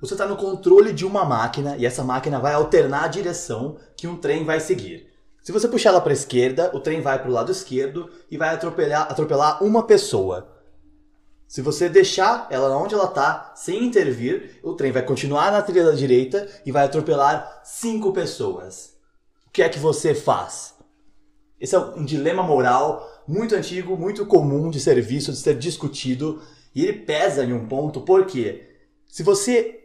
Você está no controle de uma máquina e essa máquina vai alternar a direção que um trem vai seguir. Se você puxar ela para a esquerda, o trem vai para o lado esquerdo e vai atropelar, atropelar uma pessoa. Se você deixar ela onde ela está, sem intervir, o trem vai continuar na trilha da direita e vai atropelar cinco pessoas. O que é que você faz? Esse é um dilema moral muito antigo, muito comum de ser visto, de ser discutido, e ele pesa em um ponto, porque se você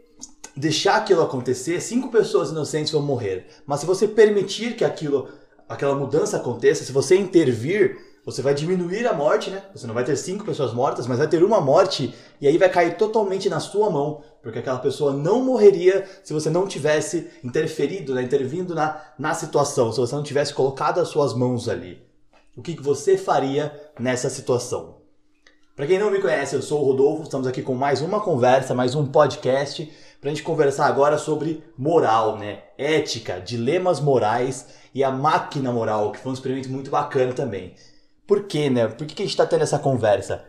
deixar aquilo acontecer, cinco pessoas inocentes vão morrer. Mas se você permitir que aquilo, aquela mudança aconteça, se você intervir, você vai diminuir a morte, né? Você não vai ter cinco pessoas mortas, mas vai ter uma morte e aí vai cair totalmente na sua mão, porque aquela pessoa não morreria se você não tivesse interferido, né? intervindo na, na situação, se você não tivesse colocado as suas mãos ali. O que, que você faria nessa situação? Para quem não me conhece, eu sou o Rodolfo, estamos aqui com mais uma conversa, mais um podcast para a gente conversar agora sobre moral, né? Ética, dilemas morais e a máquina moral, que foi um experimento muito bacana também. Por quê, né? Por que a gente está tendo essa conversa?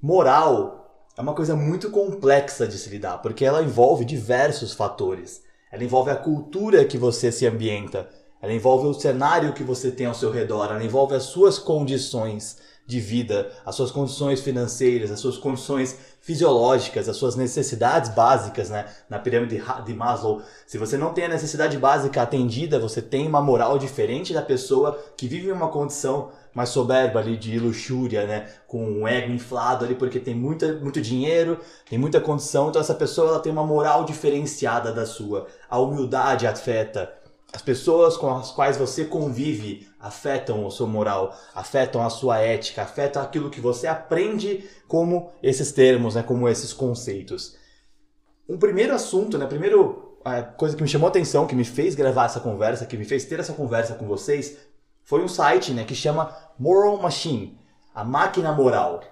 Moral é uma coisa muito complexa de se lidar, porque ela envolve diversos fatores. Ela envolve a cultura que você se ambienta, ela envolve o cenário que você tem ao seu redor, ela envolve as suas condições de vida, as suas condições financeiras, as suas condições fisiológicas, as suas necessidades básicas, né? Na pirâmide de Maslow, se você não tem a necessidade básica atendida, você tem uma moral diferente da pessoa que vive em uma condição mais soberba ali de luxúria, né? Com um ego inflado ali porque tem muita, muito dinheiro, tem muita condição, então essa pessoa ela tem uma moral diferenciada da sua. A humildade afeta, as pessoas com as quais você convive afetam a sua moral, afetam a sua ética, afetam aquilo que você aprende como esses termos, né, como esses conceitos. Um primeiro assunto, né, primeiro a é, coisa que me chamou a atenção, que me fez gravar essa conversa, que me fez ter essa conversa com vocês, foi um site, né, que chama Moral Machine, a máquina moral.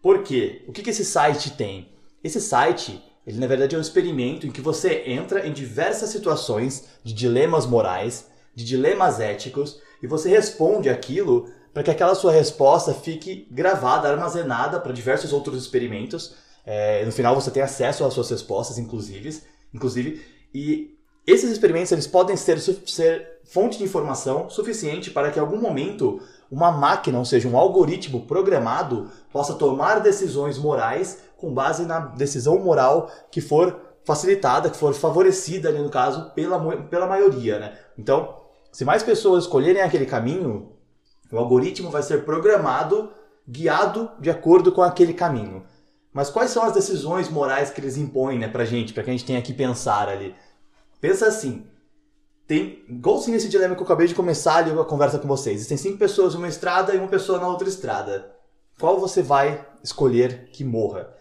Por quê? O que, que esse site tem? Esse site ele, na verdade, é um experimento em que você entra em diversas situações de dilemas morais, de dilemas éticos, e você responde aquilo para que aquela sua resposta fique gravada, armazenada para diversos outros experimentos. É, no final, você tem acesso às suas respostas, inclusive, inclusive e esses experimentos eles podem ser, ser fonte de informação suficiente para que, em algum momento, uma máquina, ou seja, um algoritmo programado, possa tomar decisões morais com base na decisão moral que for facilitada, que for favorecida ali no caso pela, pela maioria, né? Então, se mais pessoas escolherem aquele caminho, o algoritmo vai ser programado, guiado de acordo com aquele caminho. Mas quais são as decisões morais que eles impõem, né, pra gente, pra que a gente tenha que pensar ali? Pensa assim, tem, igualzinho esse dilema que eu acabei de começar ali a conversa com vocês. Existem cinco pessoas numa estrada e uma pessoa na outra estrada. Qual você vai escolher que morra?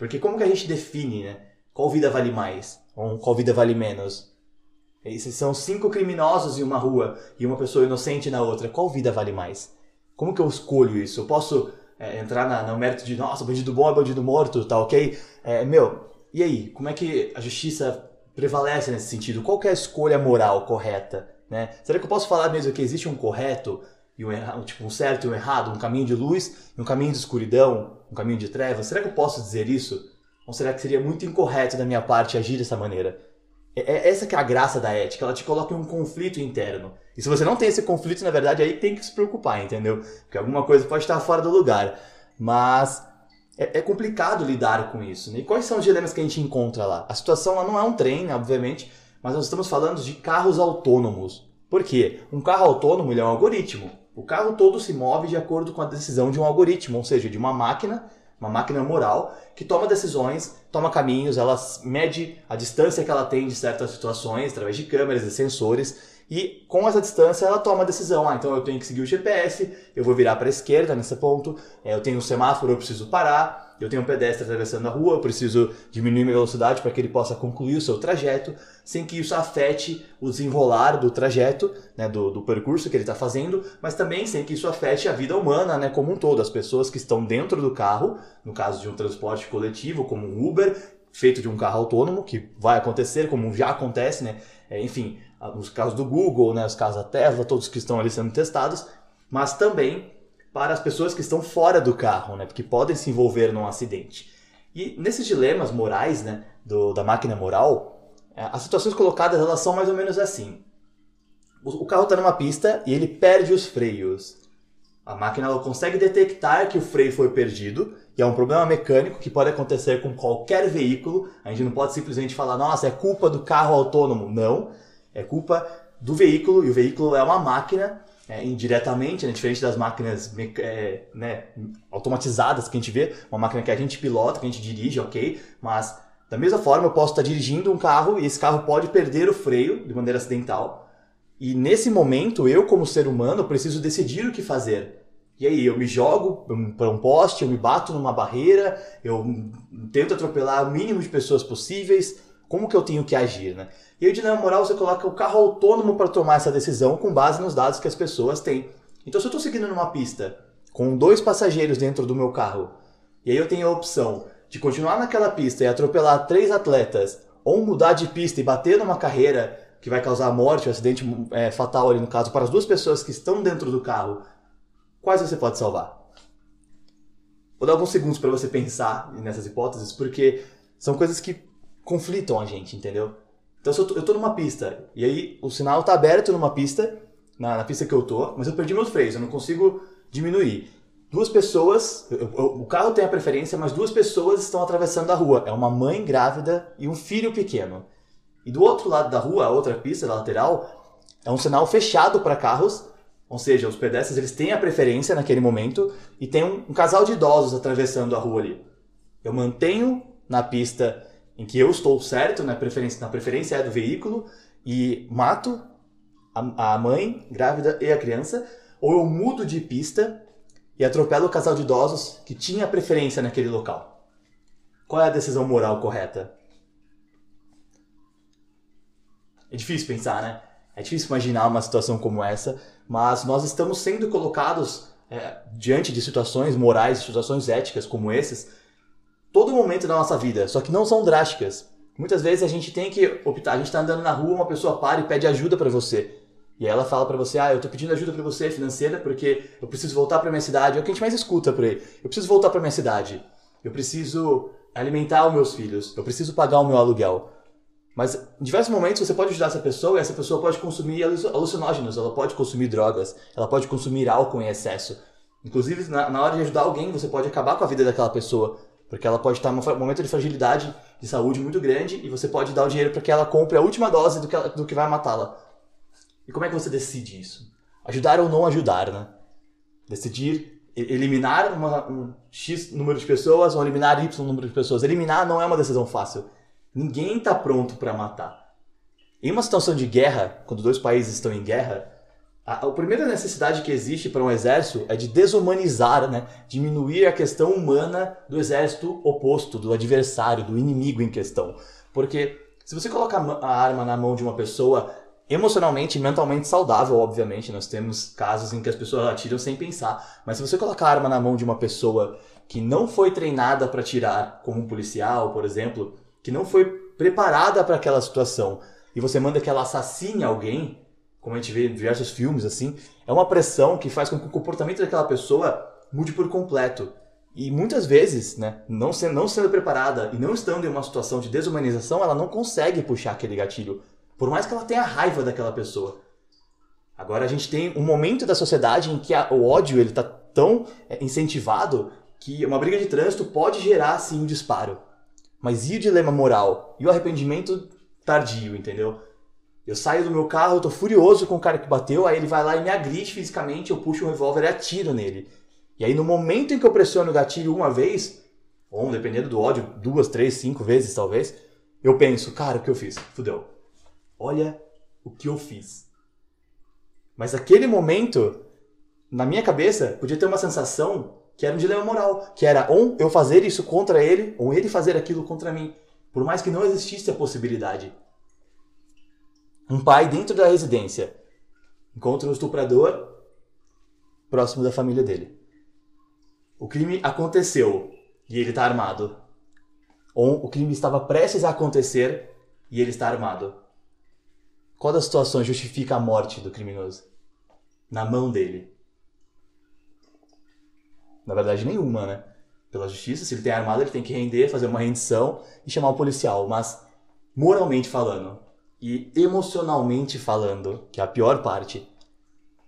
Porque como que a gente define, né? Qual vida vale mais? Ou qual vida vale menos? Esses são cinco criminosos em uma rua e uma pessoa inocente na outra. Qual vida vale mais? Como que eu escolho isso? Eu posso é, entrar na, no mérito de, nossa, bandido bom é bandido morto, tá ok? É, meu, e aí? Como é que a justiça prevalece nesse sentido? Qual é a escolha moral correta? Né? Será que eu posso falar mesmo que existe um correto e um, errado, tipo, um certo e um errado, um caminho de luz e um caminho de escuridão, um caminho de trevas? Será que eu posso dizer isso? Ou será que seria muito incorreto da minha parte agir dessa maneira? É, é essa que é a graça da ética, ela te coloca em um conflito interno. E se você não tem esse conflito, na verdade, aí tem que se preocupar, entendeu? Porque alguma coisa pode estar fora do lugar. Mas é, é complicado lidar com isso. Né? E quais são os dilemas que a gente encontra lá? A situação lá não é um trem, obviamente, mas nós estamos falando de carros autônomos. Por quê? Um carro autônomo é um algoritmo. O carro todo se move de acordo com a decisão de um algoritmo, ou seja, de uma máquina, uma máquina moral, que toma decisões, toma caminhos, ela mede a distância que ela tem de certas situações através de câmeras e sensores, e com essa distância ela toma a decisão. Ah, então eu tenho que seguir o GPS, eu vou virar para a esquerda nesse ponto, é, eu tenho um semáforo, eu preciso parar, eu tenho um pedestre atravessando a rua, eu preciso diminuir minha velocidade para que ele possa concluir o seu trajeto, sem que isso afete o desenrolar do trajeto, né, do, do percurso que ele está fazendo, mas também sem que isso afete a vida humana né, como um todo, as pessoas que estão dentro do carro, no caso de um transporte coletivo, como um Uber, feito de um carro autônomo, que vai acontecer, como já acontece, né? É, enfim, os casos do Google, né, os casos da Tesla, todos que estão ali sendo testados, mas também para as pessoas que estão fora do carro, né? Porque podem se envolver num acidente. E nesses dilemas morais, né, do, da máquina moral, é, as situações colocadas elas são mais ou menos assim. O, o carro está numa pista e ele perde os freios. A máquina ela consegue detectar que o freio foi perdido, e é um problema mecânico que pode acontecer com qualquer veículo. A gente não pode simplesmente falar, nossa, é culpa do carro autônomo. Não, é culpa do veículo, e o veículo é uma máquina é, indiretamente, né, diferente das máquinas é, né, automatizadas que a gente vê, uma máquina que a gente pilota, que a gente dirige, ok, mas da mesma forma eu posso estar dirigindo um carro e esse carro pode perder o freio de maneira acidental. E nesse momento, eu como ser humano preciso decidir o que fazer. E aí, eu me jogo para um poste, eu me bato numa barreira, eu tento atropelar o mínimo de pessoas possíveis, como que eu tenho que agir, né? E o dilema moral, você coloca o carro autônomo para tomar essa decisão com base nos dados que as pessoas têm. Então, se eu estou seguindo numa pista com dois passageiros dentro do meu carro, e aí eu tenho a opção de continuar naquela pista e atropelar três atletas, ou mudar de pista e bater numa carreira que vai causar morte, um acidente é, fatal ali no caso, para as duas pessoas que estão dentro do carro, quais você pode salvar? Vou dar alguns segundos para você pensar nessas hipóteses, porque são coisas que conflitam a gente, entendeu? Então, se eu tô, eu tô numa pista, e aí o sinal tá aberto numa pista, na, na pista que eu tô, mas eu perdi meus freios, eu não consigo diminuir. Duas pessoas, eu, eu, o carro tem a preferência, mas duas pessoas estão atravessando a rua. É uma mãe grávida e um filho pequeno. E do outro lado da rua, a outra pista, da lateral, é um sinal fechado para carros, ou seja, os pedestres eles têm a preferência naquele momento e tem um, um casal de idosos atravessando a rua ali. Eu mantenho na pista em que eu estou certo, na preferência, na preferência é do veículo, e mato a, a mãe grávida e a criança, ou eu mudo de pista e atropelo o casal de idosos que tinha preferência naquele local. Qual é a decisão moral correta? É difícil pensar, né? É difícil imaginar uma situação como essa, mas nós estamos sendo colocados é, diante de situações morais, situações éticas como essas, todo momento da nossa vida, só que não são drásticas. Muitas vezes a gente tem que optar, a gente está andando na rua, uma pessoa para e pede ajuda para você. E ela fala para você: "Ah, eu tô pedindo ajuda para você financeira porque eu preciso voltar para minha cidade". É o que a gente mais escuta por aí. Eu preciso voltar para minha cidade. Eu preciso alimentar os meus filhos. Eu preciso pagar o meu aluguel. Mas em diversos momentos você pode ajudar essa pessoa e essa pessoa pode consumir alucinógenos, ela pode consumir drogas, ela pode consumir álcool em excesso. Inclusive, na, na hora de ajudar alguém, você pode acabar com a vida daquela pessoa. Porque ela pode estar num momento de fragilidade de saúde muito grande e você pode dar o dinheiro para que ela compre a última dose do que, ela, do que vai matá-la. E como é que você decide isso? Ajudar ou não ajudar, né? Decidir eliminar uma, um X número de pessoas ou eliminar Y número de pessoas. Eliminar não é uma decisão fácil. Ninguém está pronto para matar. Em uma situação de guerra, quando dois países estão em guerra, a, a primeira necessidade que existe para um exército é de desumanizar, né? diminuir a questão humana do exército oposto, do adversário, do inimigo em questão. Porque se você coloca a arma na mão de uma pessoa emocionalmente e mentalmente saudável, obviamente, nós temos casos em que as pessoas atiram sem pensar, mas se você colocar a arma na mão de uma pessoa que não foi treinada para tirar, como um policial, por exemplo, que não foi preparada para aquela situação, e você manda que ela assassine alguém, como a gente vê em diversos filmes assim, é uma pressão que faz com que o comportamento daquela pessoa mude por completo. E muitas vezes, né, não sendo, não sendo preparada e não estando em uma situação de desumanização, ela não consegue puxar aquele gatilho, por mais que ela tenha raiva daquela pessoa. Agora a gente tem um momento da sociedade em que a, o ódio ele está tão é, incentivado que uma briga de trânsito pode gerar sim um disparo. Mas e o dilema moral? E o arrependimento tardio, entendeu? Eu saio do meu carro, eu tô furioso com o cara que bateu, aí ele vai lá e me agride fisicamente, eu puxo o revólver e atiro nele. E aí no momento em que eu pressiono o gatilho uma vez, ou dependendo do ódio, duas, três, cinco vezes talvez, eu penso, cara, o que eu fiz? Fudeu. Olha o que eu fiz. Mas aquele momento, na minha cabeça, podia ter uma sensação que era um dilema moral, que era ou eu fazer isso contra ele, ou ele fazer aquilo contra mim. Por mais que não existisse a possibilidade. Um pai dentro da residência encontra um estuprador próximo da família dele. O crime aconteceu e ele está armado. Ou o crime estava prestes a acontecer e ele está armado. Qual das situações justifica a morte do criminoso? Na mão dele. Na verdade, nenhuma, né? Pela justiça, se ele tem armado, ele tem que render, fazer uma rendição e chamar o policial. Mas, moralmente falando e emocionalmente falando, que é a pior parte,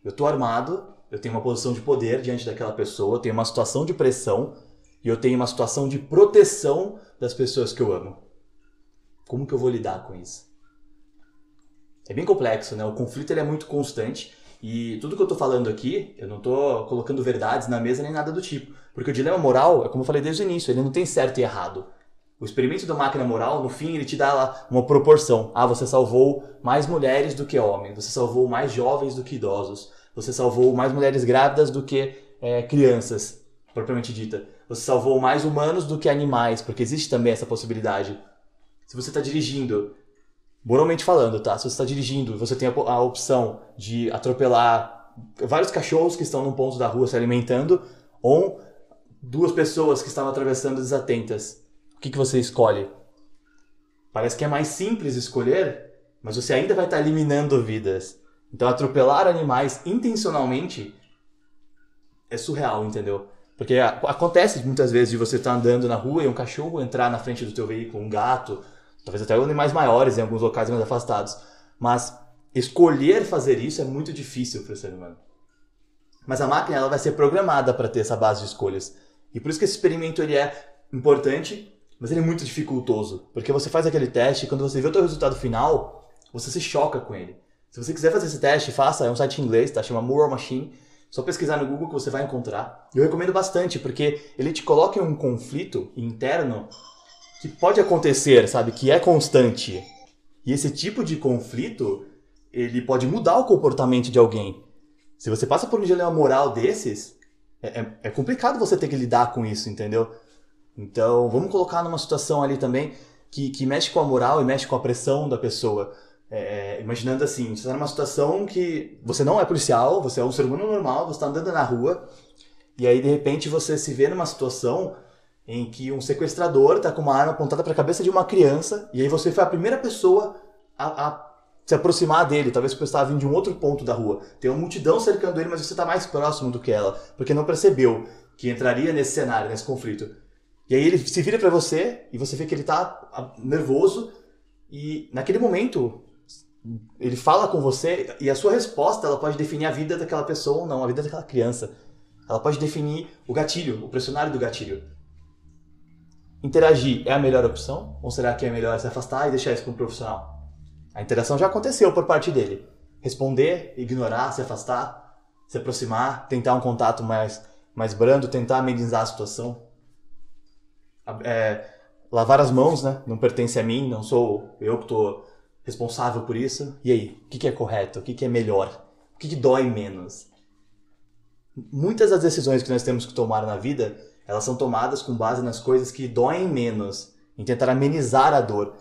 eu tô armado, eu tenho uma posição de poder diante daquela pessoa, eu tenho uma situação de pressão e eu tenho uma situação de proteção das pessoas que eu amo. Como que eu vou lidar com isso? É bem complexo, né? O conflito ele é muito constante e tudo que eu tô falando aqui, eu não tô colocando verdades na mesa nem nada do tipo. Porque o dilema moral, é como eu falei desde o início, ele não tem certo e errado. O experimento da máquina moral, no fim, ele te dá lá uma proporção. Ah, você salvou mais mulheres do que homens, você salvou mais jovens do que idosos, você salvou mais mulheres grávidas do que é, crianças, propriamente dita. Você salvou mais humanos do que animais, porque existe também essa possibilidade. Se você está dirigindo moralmente falando, tá? Se você está dirigindo, você tem a, a, opção de atropelar vários cachorros que estão num ponto da rua se alimentando, ou duas pessoas que estavam atravessando desatentas. Que, que você escolhe? Parece que é mais simples escolher, mas você ainda vai estar eliminando vidas. Então, atropelar animais intencionalmente é surreal, entendeu? Porque acontece muitas vezes de você estar andando na rua e um cachorro entrar na frente do teu veículo, um gato, talvez até animais maiores em alguns locais mais afastados. Mas escolher fazer isso é muito difícil para o ser humano. Mas a máquina ela vai ser programada para ter essa base de escolhas. E por isso que esse experimento ele é importante, mas ele é muito dificultoso. Porque você faz aquele teste e quando você vê o teu resultado final, você se choca com ele. Se você quiser fazer esse teste, faça. É um site em inglês, tá? Chama Moore Machine. Só pesquisar no Google que você vai encontrar. Eu recomendo bastante, porque ele te coloca em um conflito interno que pode acontecer, sabe? Que é constante. E esse tipo de conflito, ele pode mudar o comportamento de alguém. Se você passa por um dilema moral desses, é, é, é complicado você ter que lidar com isso, entendeu? Então, vamos colocar numa situação ali também que, que mexe com a moral e mexe com a pressão da pessoa. É, imaginando assim, você está numa situação que você não é policial, você é um ser humano normal, você está andando na rua, e aí de repente você se vê numa situação em que um sequestrador está com uma arma apontada para a cabeça de uma criança e aí você foi a primeira pessoa a, a se aproximar dele, talvez você estava vindo de um outro ponto da rua. Tem uma multidão cercando ele, mas você está mais próximo do que ela, porque não percebeu que entraria nesse cenário, nesse conflito. E aí ele se vira para você e você vê que ele está nervoso e naquele momento ele fala com você e a sua resposta ela pode definir a vida daquela pessoa ou não, a vida daquela criança. Ela pode definir o gatilho, o pressionário do gatilho interagir é a melhor opção? Ou será que é melhor se afastar e deixar isso para um profissional? A interação já aconteceu por parte dele. Responder, ignorar, se afastar, se aproximar, tentar um contato mais, mais brando, tentar amenizar a situação. É, lavar as mãos, né? Não pertence a mim, não sou eu que estou responsável por isso. E aí, o que, que é correto? O que, que é melhor? O que, que dói menos? Muitas das decisões que nós temos que tomar na vida elas são tomadas com base nas coisas que doem menos, em tentar amenizar a dor.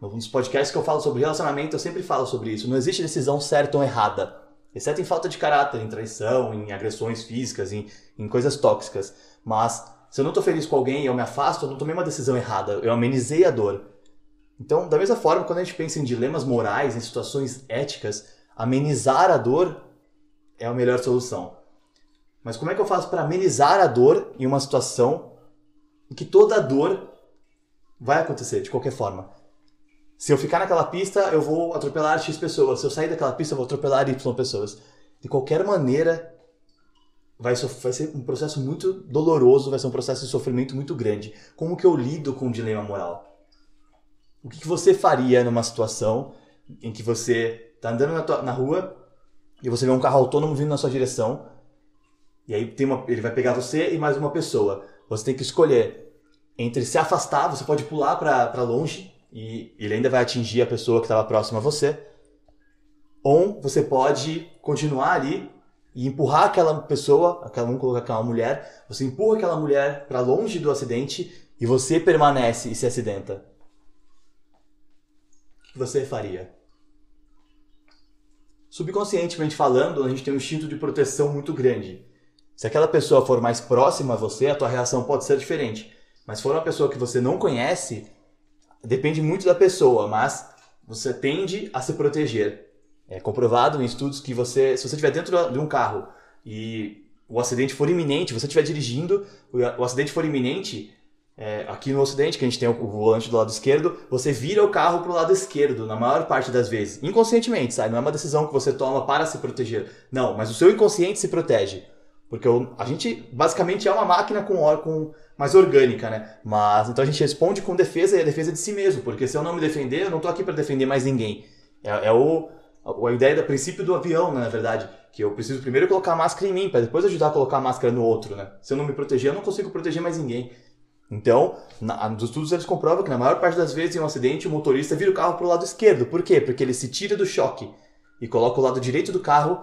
Nos podcasts que eu falo sobre relacionamento, eu sempre falo sobre isso. Não existe decisão certa ou errada, exceto em falta de caráter, em traição, em agressões físicas, em, em coisas tóxicas. Mas se eu não estou feliz com alguém e eu me afasto, eu não tomei uma decisão errada, eu amenizei a dor. Então, da mesma forma, quando a gente pensa em dilemas morais, em situações éticas, amenizar a dor é a melhor solução. Mas como é que eu faço para amenizar a dor em uma situação em que toda a dor vai acontecer de qualquer forma? Se eu ficar naquela pista, eu vou atropelar X pessoas. Se eu sair daquela pista, eu vou atropelar Y pessoas. De qualquer maneira, vai, vai ser um processo muito doloroso, vai ser um processo de sofrimento muito grande. Como que eu lido com o dilema moral? O que, que você faria numa situação em que você está andando na, tua, na rua e você vê um carro autônomo vindo na sua direção e aí tem uma, ele vai pegar você e mais uma pessoa. Você tem que escolher entre se afastar, você pode pular para longe e ele ainda vai atingir a pessoa que estava próxima a você. Ou você pode continuar ali e empurrar aquela pessoa, aquela, vamos colocar aquela mulher, você empurra aquela mulher para longe do acidente e você permanece e se acidenta. O que você faria? Subconscientemente falando, a gente tem um instinto de proteção muito grande. Se aquela pessoa for mais próxima a você, a tua reação pode ser diferente. Mas se for uma pessoa que você não conhece, depende muito da pessoa, mas você tende a se proteger. É comprovado em estudos que você, se você estiver dentro de um carro e o acidente for iminente, você estiver dirigindo, o, acidente for iminente, é, aqui no Ocidente, que a gente tem o, volante do lado esquerdo, você vira o carro para o lado esquerdo, na maior parte das vezes. Inconscientemente, sabe? Não é uma decisão que você toma para se proteger. Não, mas o seu inconsciente se protege. Porque a gente basicamente é uma máquina com, com mais orgânica, né? Mas então a gente responde com defesa e a defesa é de si mesmo. Porque se eu não me defender, eu não estou aqui para defender mais ninguém. É, é o, a ideia do princípio do avião, né, na verdade. Que eu preciso primeiro colocar a máscara em mim, para depois ajudar a colocar a máscara no outro, né? Se eu não me proteger, eu não consigo proteger mais ninguém. Então, na, nos estudos eles comprovam que na maior parte das vezes em um acidente o motorista vira o carro para o lado esquerdo. Por quê? Porque ele se tira do choque e coloca o lado direito do carro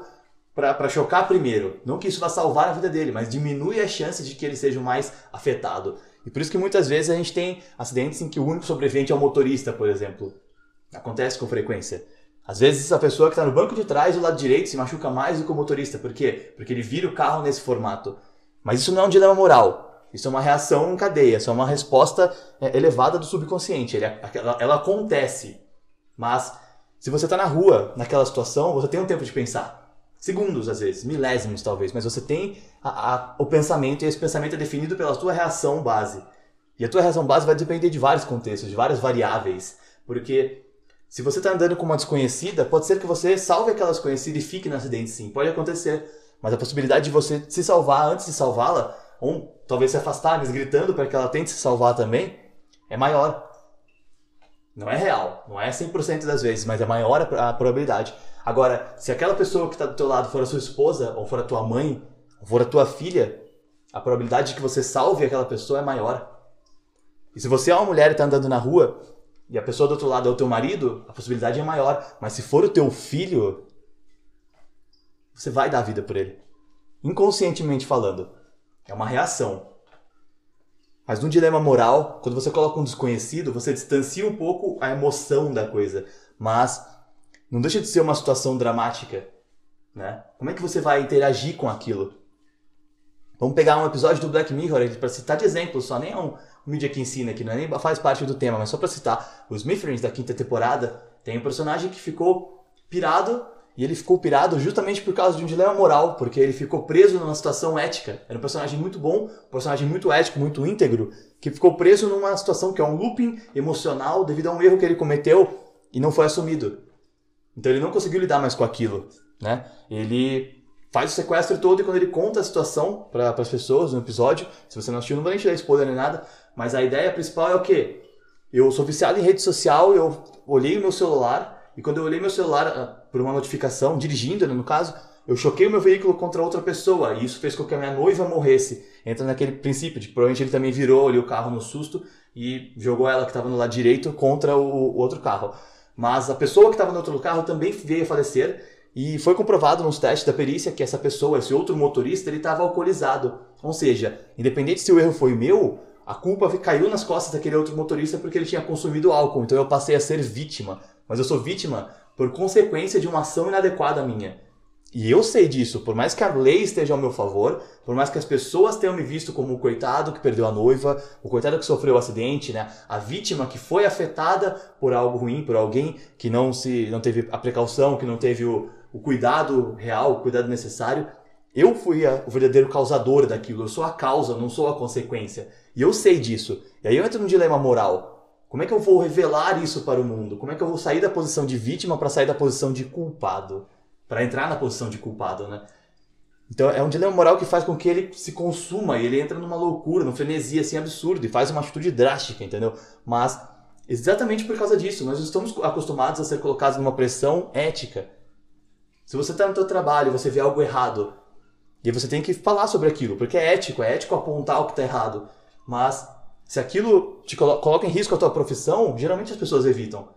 para chocar primeiro. Não que isso vá salvar a vida dele, mas diminui a chance de que ele seja mais afetado. E por isso que muitas vezes a gente tem acidentes em que o único sobrevivente é o motorista, por exemplo. Acontece com frequência. Às vezes a pessoa que está no banco de trás do lado direito se machuca mais do que o motorista. Por quê? Porque ele vira o carro nesse formato. Mas isso não é um dilema moral. Isso é uma reação em cadeia, isso é uma resposta é, elevada do subconsciente. Ele, ela, ela acontece. Mas se você está na rua, naquela situação, você tem um tempo de pensar. Segundos, às vezes, milésimos talvez, mas você tem a, a, o pensamento e esse pensamento é definido pela tua reação base. E a tua reação base vai depender de vários contextos, de várias variáveis. Porque se você está andando com uma desconhecida, pode ser que você salve aquela desconhecida e fique no acidente sim, pode acontecer. Mas a possibilidade de você se salvar antes de salvá-la ou talvez se afastar, mas gritando para que ela tente se salvar também, é maior. Não é real, não é 100% das vezes, mas é maior a probabilidade. Agora, se aquela pessoa que está do teu lado for a sua esposa, ou for a tua mãe, ou for a tua filha, a probabilidade de que você salve aquela pessoa é maior. E se você é uma mulher e está andando na rua, e a pessoa do outro lado é o teu marido, a possibilidade é maior. Mas se for o teu filho, você vai dar a vida por ele. Inconscientemente falando. É uma reação. Mas num dilema moral, quando você coloca um desconhecido, você distancia um pouco a emoção da coisa. Mas não deixa de ser uma situação dramática. Né? Como é que você vai interagir com aquilo? Vamos pegar um episódio do Black Mirror para citar de exemplo, só nem é um, mídia que ensina aqui, não é nem faz parte do tema, mas só para citar. Os Mithrins da quinta temporada tem um personagem que ficou pirado e ele ficou pirado justamente por causa de um dilema moral, porque ele ficou preso numa situação ética. Era um personagem muito bom, um personagem muito ético, muito íntegro, que ficou preso numa situação que é um looping emocional devido a um erro que ele cometeu e não foi assumido. Então ele não conseguiu lidar mais com aquilo, né? Ele faz o sequestro todo e quando ele conta a situação para as pessoas no episódio, se você não assistiu, não vou nem te dar spoiler nem nada, mas a ideia principal é o quê? Eu sou viciado em rede social, eu olhei o meu celular e quando eu olhei meu celular ah, por uma notificação, dirigindo, né, no caso, eu choquei o meu veículo contra outra pessoa e isso fez com que a minha noiva morresse. Entra naquele princípio de que provavelmente ele também virou ali o carro no susto e jogou ela que estava no lado direito contra o, o outro carro. Mas a pessoa que estava no outro carro também veio a falecer e foi comprovado nos testes da perícia que essa pessoa, esse outro motorista, ele estava alcoolizado. Ou seja, independente se o erro foi meu, a culpa caiu nas costas daquele outro motorista porque ele tinha consumido álcool. Então eu passei a ser vítima mas eu sou vítima por consequência de uma ação inadequada minha. E eu sei disso, por mais que a lei esteja ao meu favor, por mais que as pessoas tenham me visto como o coitado que perdeu a noiva, o coitado que sofreu o acidente, né? A vítima que foi afetada por algo ruim, por alguém que não se não teve a precaução, que não teve o, o cuidado real, o cuidado necessário. Eu fui a, o verdadeiro causador daquilo, eu sou a causa, não sou a consequência. E eu sei disso. E aí eu entro num dilema moral. Como é que eu vou revelar isso para o mundo? Como é que eu vou sair da posição de vítima para sair da posição de culpado? Para entrar na posição de culpado, né? Então é um dilema moral que faz com que ele se consuma e ele entra numa loucura, numa frenesia assim absurdo e faz uma atitude drástica, entendeu? Mas exatamente por causa disso, nós estamos acostumados a ser colocados numa pressão ética. Se você está no seu trabalho e você vê algo errado, e você tem que falar sobre aquilo, porque é ético, é ético apontar o que está errado. Mas se aquilo te coloca em risco a tua profissão, geralmente as pessoas evitam.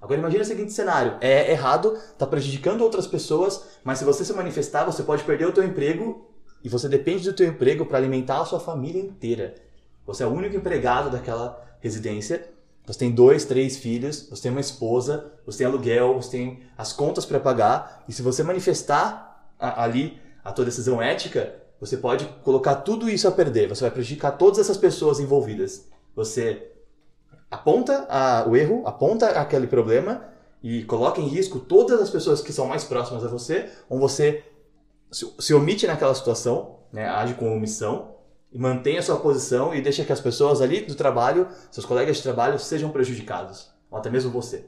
Agora imagine o seguinte cenário: é errado, está prejudicando outras pessoas, mas se você se manifestar, você pode perder o teu emprego e você depende do teu emprego para alimentar a sua família inteira. Você é o único empregado daquela residência. Você tem dois, três filhos, você tem uma esposa, você tem aluguel, você tem as contas para pagar. E se você manifestar ali a tua decisão ética, você pode colocar tudo isso a perder, você vai prejudicar todas essas pessoas envolvidas. Você aponta a, o erro, aponta aquele problema e coloca em risco todas as pessoas que são mais próximas a você, ou você se, se omite naquela situação, né, age com omissão e mantém a sua posição e deixa que as pessoas ali do trabalho, seus colegas de trabalho, sejam prejudicados, ou até mesmo você.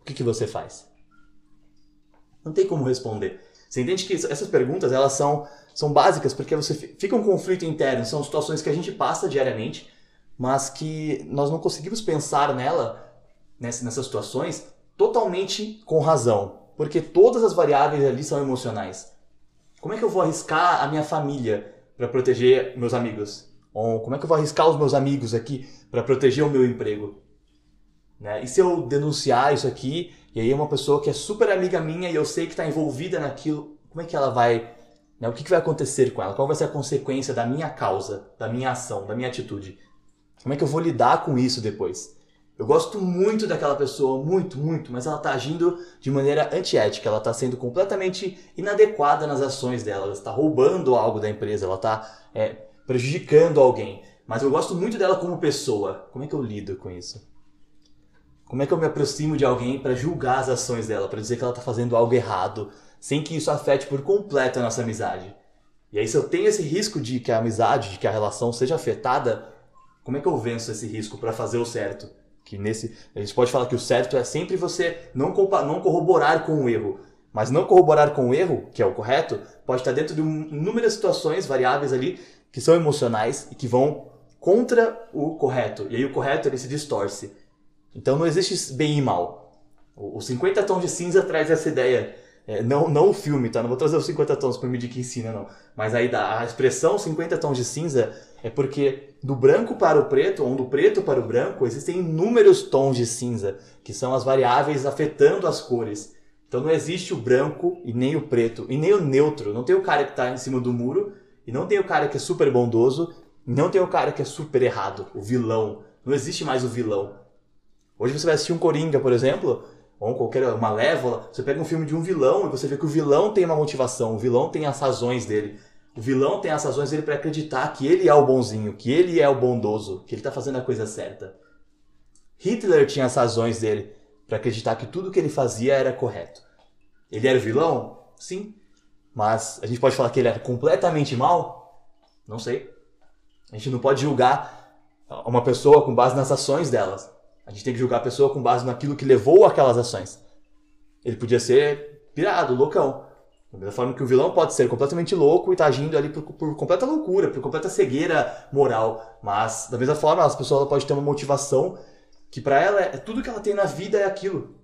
O que, que você faz? Não tem como responder. Você entende que essas perguntas elas são, são básicas porque você fica um conflito interno, são situações que a gente passa diariamente, mas que nós não conseguimos pensar nela, nessas situações, totalmente com razão, porque todas as variáveis ali são emocionais. Como é que eu vou arriscar a minha família para proteger meus amigos? Ou como é que eu vou arriscar os meus amigos aqui para proteger o meu emprego? Né? E se eu denunciar isso aqui, e aí uma pessoa que é super amiga minha e eu sei que está envolvida naquilo, como é que ela vai. Né? O que, que vai acontecer com ela? Qual vai ser a consequência da minha causa, da minha ação, da minha atitude? Como é que eu vou lidar com isso depois? Eu gosto muito daquela pessoa, muito, muito, mas ela está agindo de maneira antiética, ela está sendo completamente inadequada nas ações dela, ela está roubando algo da empresa, ela está é, prejudicando alguém. Mas eu gosto muito dela como pessoa. Como é que eu lido com isso? Como é que eu me aproximo de alguém para julgar as ações dela, para dizer que ela está fazendo algo errado, sem que isso afete por completo a nossa amizade? E aí, se eu tenho esse risco de que a amizade, de que a relação seja afetada, como é que eu venço esse risco para fazer o certo? Que nesse, a gente pode falar que o certo é sempre você não, não corroborar com o erro. Mas não corroborar com o erro, que é o correto, pode estar dentro de inúmeras situações, variáveis ali, que são emocionais e que vão contra o correto. E aí o correto ele se distorce. Então não existe bem e mal. O 50 tons de cinza traz essa ideia. É, não, não o filme, tá? Não vou trazer os 50 tons para medir que ensina, não. Mas aí a expressão 50 tons de cinza é porque do branco para o preto, ou do preto para o branco, existem inúmeros tons de cinza, que são as variáveis afetando as cores. Então não existe o branco e nem o preto, e nem o neutro. Não tem o cara que está em cima do muro, e não tem o cara que é super bondoso, e não tem o cara que é super errado, o vilão. Não existe mais o vilão. Hoje você vai assistir um Coringa, por exemplo, ou qualquer uma Lévola, você pega um filme de um vilão e você vê que o vilão tem uma motivação, o vilão tem as razões dele. O vilão tem as razões dele para acreditar que ele é o bonzinho, que ele é o bondoso, que ele está fazendo a coisa certa. Hitler tinha as razões dele para acreditar que tudo que ele fazia era correto. Ele era o vilão? Sim. Mas a gente pode falar que ele era completamente mal? Não sei. A gente não pode julgar uma pessoa com base nas ações delas. A gente tem que julgar a pessoa com base naquilo que levou aquelas ações. Ele podia ser pirado, loucão. Da mesma forma que o vilão pode ser completamente louco e tá agindo ali por, por completa loucura, por completa cegueira moral. Mas, da mesma forma, as pessoas podem ter uma motivação que para ela é tudo que ela tem na vida é aquilo.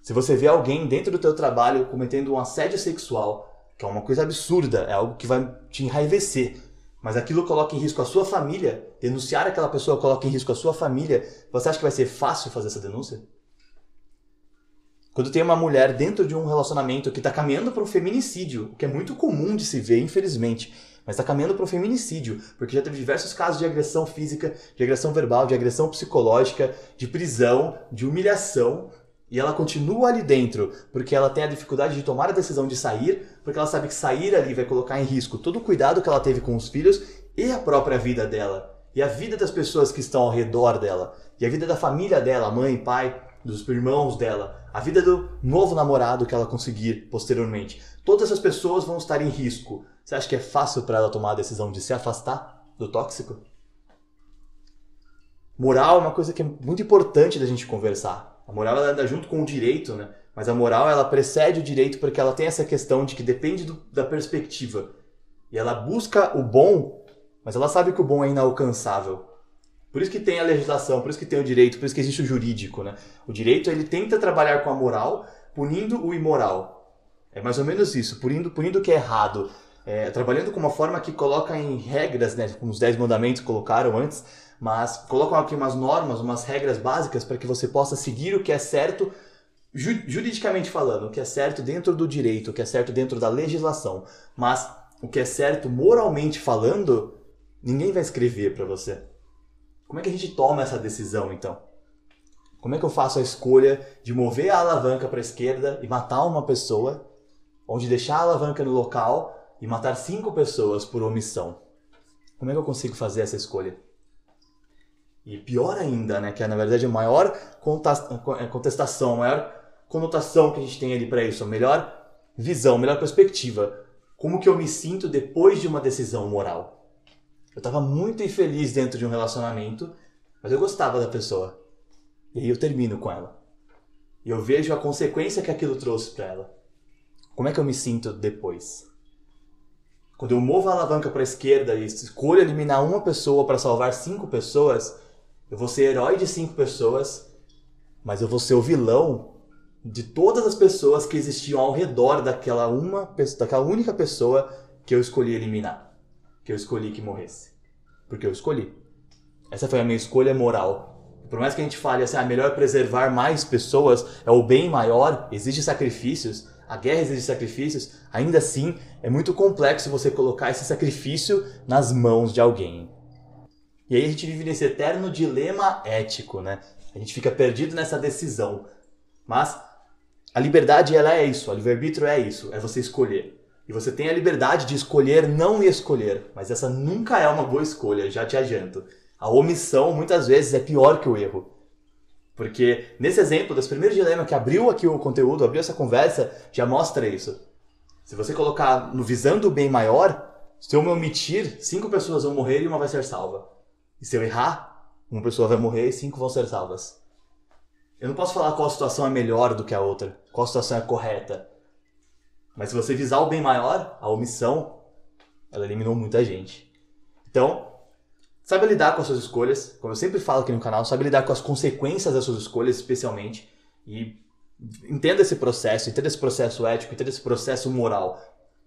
Se você vê alguém dentro do teu trabalho cometendo um assédio sexual, que é uma coisa absurda, é algo que vai te enraivecer, mas aquilo coloca em risco a sua família, denunciar aquela pessoa coloca em risco a sua família, você acha que vai ser fácil fazer essa denúncia? Quando tem uma mulher dentro de um relacionamento que está caminhando para um feminicídio, o que é muito comum de se ver, infelizmente, mas está caminhando para um feminicídio, porque já teve diversos casos de agressão física, de agressão verbal, de agressão psicológica, de prisão, de humilhação, e ela continua ali dentro, porque ela tem a dificuldade de tomar a decisão de sair, porque ela sabe que sair ali vai colocar em risco todo o cuidado que ela teve com os filhos e a própria vida dela, e a vida das pessoas que estão ao redor dela, e a vida da família dela, mãe, pai, dos irmãos dela, a vida do novo namorado que ela conseguir posteriormente. Todas essas pessoas vão estar em risco. Você acha que é fácil para ela tomar a decisão de se afastar do tóxico? Moral é uma coisa que é muito importante da gente conversar. A moral ela anda junto com o direito, né? Mas a moral ela precede o direito porque ela tem essa questão de que depende do, da perspectiva. E ela busca o bom, mas ela sabe que o bom é inalcançável. Por isso que tem a legislação, por isso que tem o direito, por isso que existe o jurídico, né? O direito ele tenta trabalhar com a moral, punindo o imoral. É mais ou menos isso, punindo, punindo o que é errado, é, trabalhando com uma forma que coloca em regras, né, como os dez mandamentos colocaram antes, mas colocam aqui umas normas, umas regras básicas para que você possa seguir o que é certo ju juridicamente falando, o que é certo dentro do direito, o que é certo dentro da legislação, mas o que é certo moralmente falando, ninguém vai escrever para você. Como é que a gente toma essa decisão então? Como é que eu faço a escolha de mover a alavanca para a esquerda e matar uma pessoa, ou de deixar a alavanca no local e matar cinco pessoas por omissão? Como é que eu consigo fazer essa escolha? E pior ainda, né, que é na verdade a maior é, contestação, a maior conotação que a gente tem ali para isso, a melhor visão, a melhor perspectiva. como que eu me sinto depois de uma decisão moral. Eu estava muito infeliz dentro de um relacionamento, mas eu gostava da pessoa. E aí eu termino com ela. E eu vejo a consequência que aquilo trouxe para ela. Como é que eu me sinto depois? Quando eu movo a alavanca para a esquerda e escolho eliminar uma pessoa para salvar cinco pessoas, eu vou ser herói de cinco pessoas, mas eu vou ser o vilão de todas as pessoas que existiam ao redor daquela uma daquela única pessoa que eu escolhi eliminar, que eu escolhi que morresse, porque eu escolhi. Essa foi a minha escolha moral. Por mais que a gente fale assim, ah, melhor preservar mais pessoas, é o bem maior, exige sacrifícios, a guerra exige sacrifícios, ainda assim é muito complexo você colocar esse sacrifício nas mãos de alguém. E aí a gente vive nesse eterno dilema ético, né? A gente fica perdido nessa decisão. Mas a liberdade ela é isso, o livre-arbítrio é isso, é você escolher. E você tem a liberdade de escolher não escolher, mas essa nunca é uma boa escolha, já te adianto. A omissão muitas vezes é pior que o erro. Porque nesse exemplo, desse primeiro dilema que abriu aqui o conteúdo, abriu essa conversa, já mostra isso. Se você colocar no visando o bem maior, se eu me omitir, cinco pessoas vão morrer e uma vai ser salva. E se eu errar, uma pessoa vai morrer e cinco vão ser salvas. Eu não posso falar qual situação é melhor do que a outra, qual situação é correta. Mas se você visar o bem maior, a omissão, ela eliminou muita gente. Então, saiba lidar com as suas escolhas, como eu sempre falo aqui no canal, saiba lidar com as consequências das suas escolhas, especialmente, e entenda esse processo, entenda esse processo ético, entenda esse processo moral.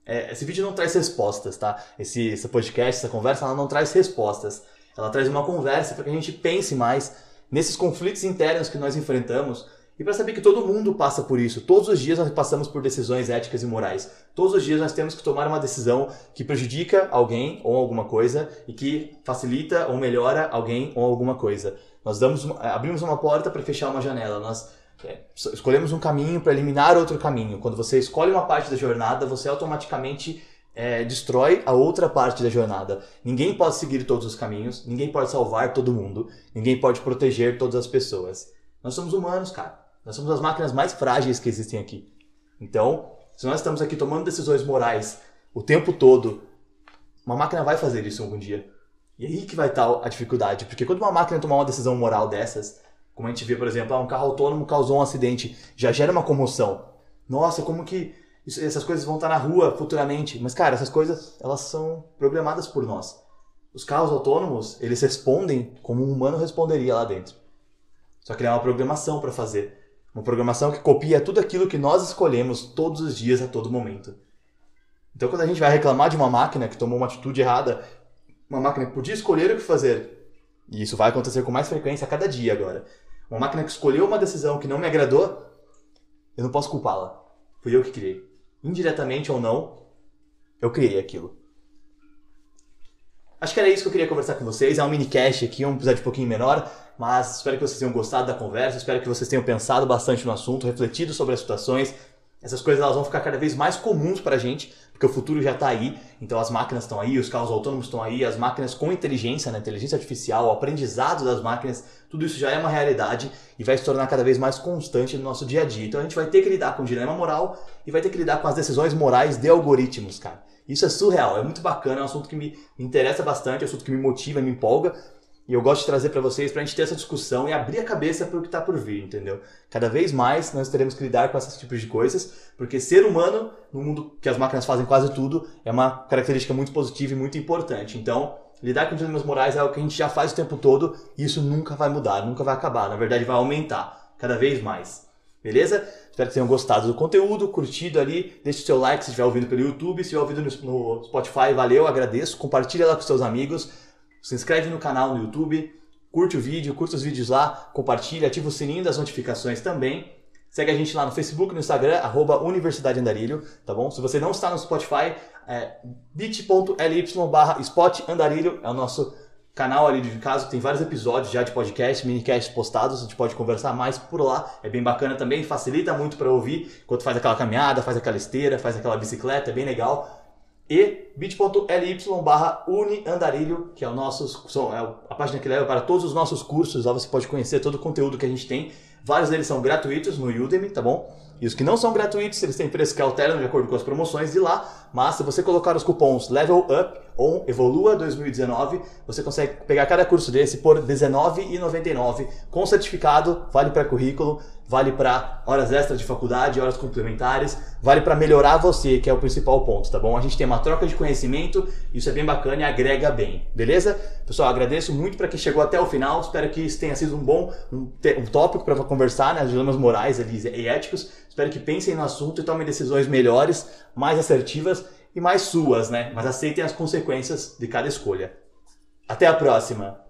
É, esse vídeo não traz respostas, tá? Esse, esse podcast, essa conversa, ela não traz respostas. Ela traz uma conversa para que a gente pense mais nesses conflitos internos que nós enfrentamos e para saber que todo mundo passa por isso. Todos os dias nós passamos por decisões éticas e morais. Todos os dias nós temos que tomar uma decisão que prejudica alguém ou alguma coisa e que facilita ou melhora alguém ou alguma coisa. Nós damos, abrimos uma porta para fechar uma janela. Nós é, escolhemos um caminho para eliminar outro caminho. Quando você escolhe uma parte da jornada, você automaticamente é, destrói a outra parte da jornada. Ninguém pode seguir todos os caminhos, ninguém pode salvar todo mundo, ninguém pode proteger todas as pessoas. Nós somos humanos, cara. Nós somos as máquinas mais frágeis que existem aqui. Então, se nós estamos aqui tomando decisões morais o tempo todo, uma máquina vai fazer isso algum dia. E aí que vai estar a dificuldade, porque quando uma máquina tomar uma decisão moral dessas, como a gente vê, por exemplo, ah, um carro autônomo causou um acidente, já gera uma comoção. Nossa, como que isso, essas coisas vão estar na rua futuramente? Mas, cara, essas coisas, elas são programadas por nós. Os carros autônomos, eles respondem como um humano responderia lá dentro. Só que é uma programação para fazer. Uma programação que copia tudo aquilo que nós escolhemos todos os dias, a todo momento. Então, quando a gente vai reclamar de uma máquina que tomou uma atitude errada, uma máquina que podia escolher o que fazer, e isso vai acontecer com mais frequência a cada dia agora. Uma máquina que escolheu uma decisão que não me agradou, eu não posso culpá-la. Fui eu que criei. Indiretamente ou não, eu criei aquilo. Acho que era isso que eu queria conversar com vocês. É um mini cast aqui, um episódio um pouquinho menor, mas espero que vocês tenham gostado da conversa, espero que vocês tenham pensado bastante no assunto, refletido sobre as situações. Essas coisas elas vão ficar cada vez mais comuns para a gente, porque o futuro já está aí. Então as máquinas estão aí, os carros autônomos estão aí, as máquinas com inteligência, né, inteligência artificial, o aprendizado das máquinas, tudo isso já é uma realidade e vai se tornar cada vez mais constante no nosso dia a dia. Então a gente vai ter que lidar com o dilema moral e vai ter que lidar com as decisões morais de algoritmos, cara. Isso é surreal, é muito bacana, é um assunto que me interessa bastante, é um assunto que me motiva, me empolga. E eu gosto de trazer para vocês para a gente ter essa discussão e abrir a cabeça para o que está por vir, entendeu? Cada vez mais nós teremos que lidar com esses tipos de coisas, porque ser humano, no mundo que as máquinas fazem quase tudo, é uma característica muito positiva e muito importante. Então, lidar com dilemas morais é algo que a gente já faz o tempo todo e isso nunca vai mudar, nunca vai acabar. Na verdade, vai aumentar cada vez mais. Beleza? Espero que tenham gostado do conteúdo, curtido ali. Deixe o seu like se estiver ouvindo pelo YouTube. Se estiver ouvindo no Spotify, valeu, agradeço. Compartilha lá com seus amigos. Se inscreve no canal no YouTube. Curte o vídeo, curta os vídeos lá. Compartilha, ativa o sininho das notificações também. Segue a gente lá no Facebook, no Instagram, arroba Universidade Andarilho, tá bom? Se você não está no Spotify, é bit.ly barra Spot Andarilho é o nosso canal ali de casa, tem vários episódios já de podcast, minicasts postados, a gente pode conversar mais por lá, é bem bacana também, facilita muito para ouvir, enquanto faz aquela caminhada, faz aquela esteira, faz aquela bicicleta, é bem legal. E bit.ly barra uniandarilho, que é o nosso, é a página que leva para todos os nossos cursos, lá você pode conhecer todo o conteúdo que a gente tem, Vários deles são gratuitos no Udemy, tá bom? E os que não são gratuitos, eles têm preços que alteram de acordo com as promoções. De lá, mas se você colocar os cupons Level Up ou Evolua 2019, você consegue pegar cada curso desse por R$19,99 com certificado, vale para currículo, vale para horas extras de faculdade, horas complementares, vale para melhorar você, que é o principal ponto, tá bom? A gente tem uma troca de conhecimento, isso é bem bacana e agrega bem, beleza? Pessoal, agradeço muito para quem chegou até o final, espero que isso tenha sido um bom um, um tópico para conversar, né, dilemas morais ali, e éticos. Espero que pensem no assunto e tomem decisões melhores, mais assertivas e mais suas, né? Mas aceitem as consequências de cada escolha. Até a próxima!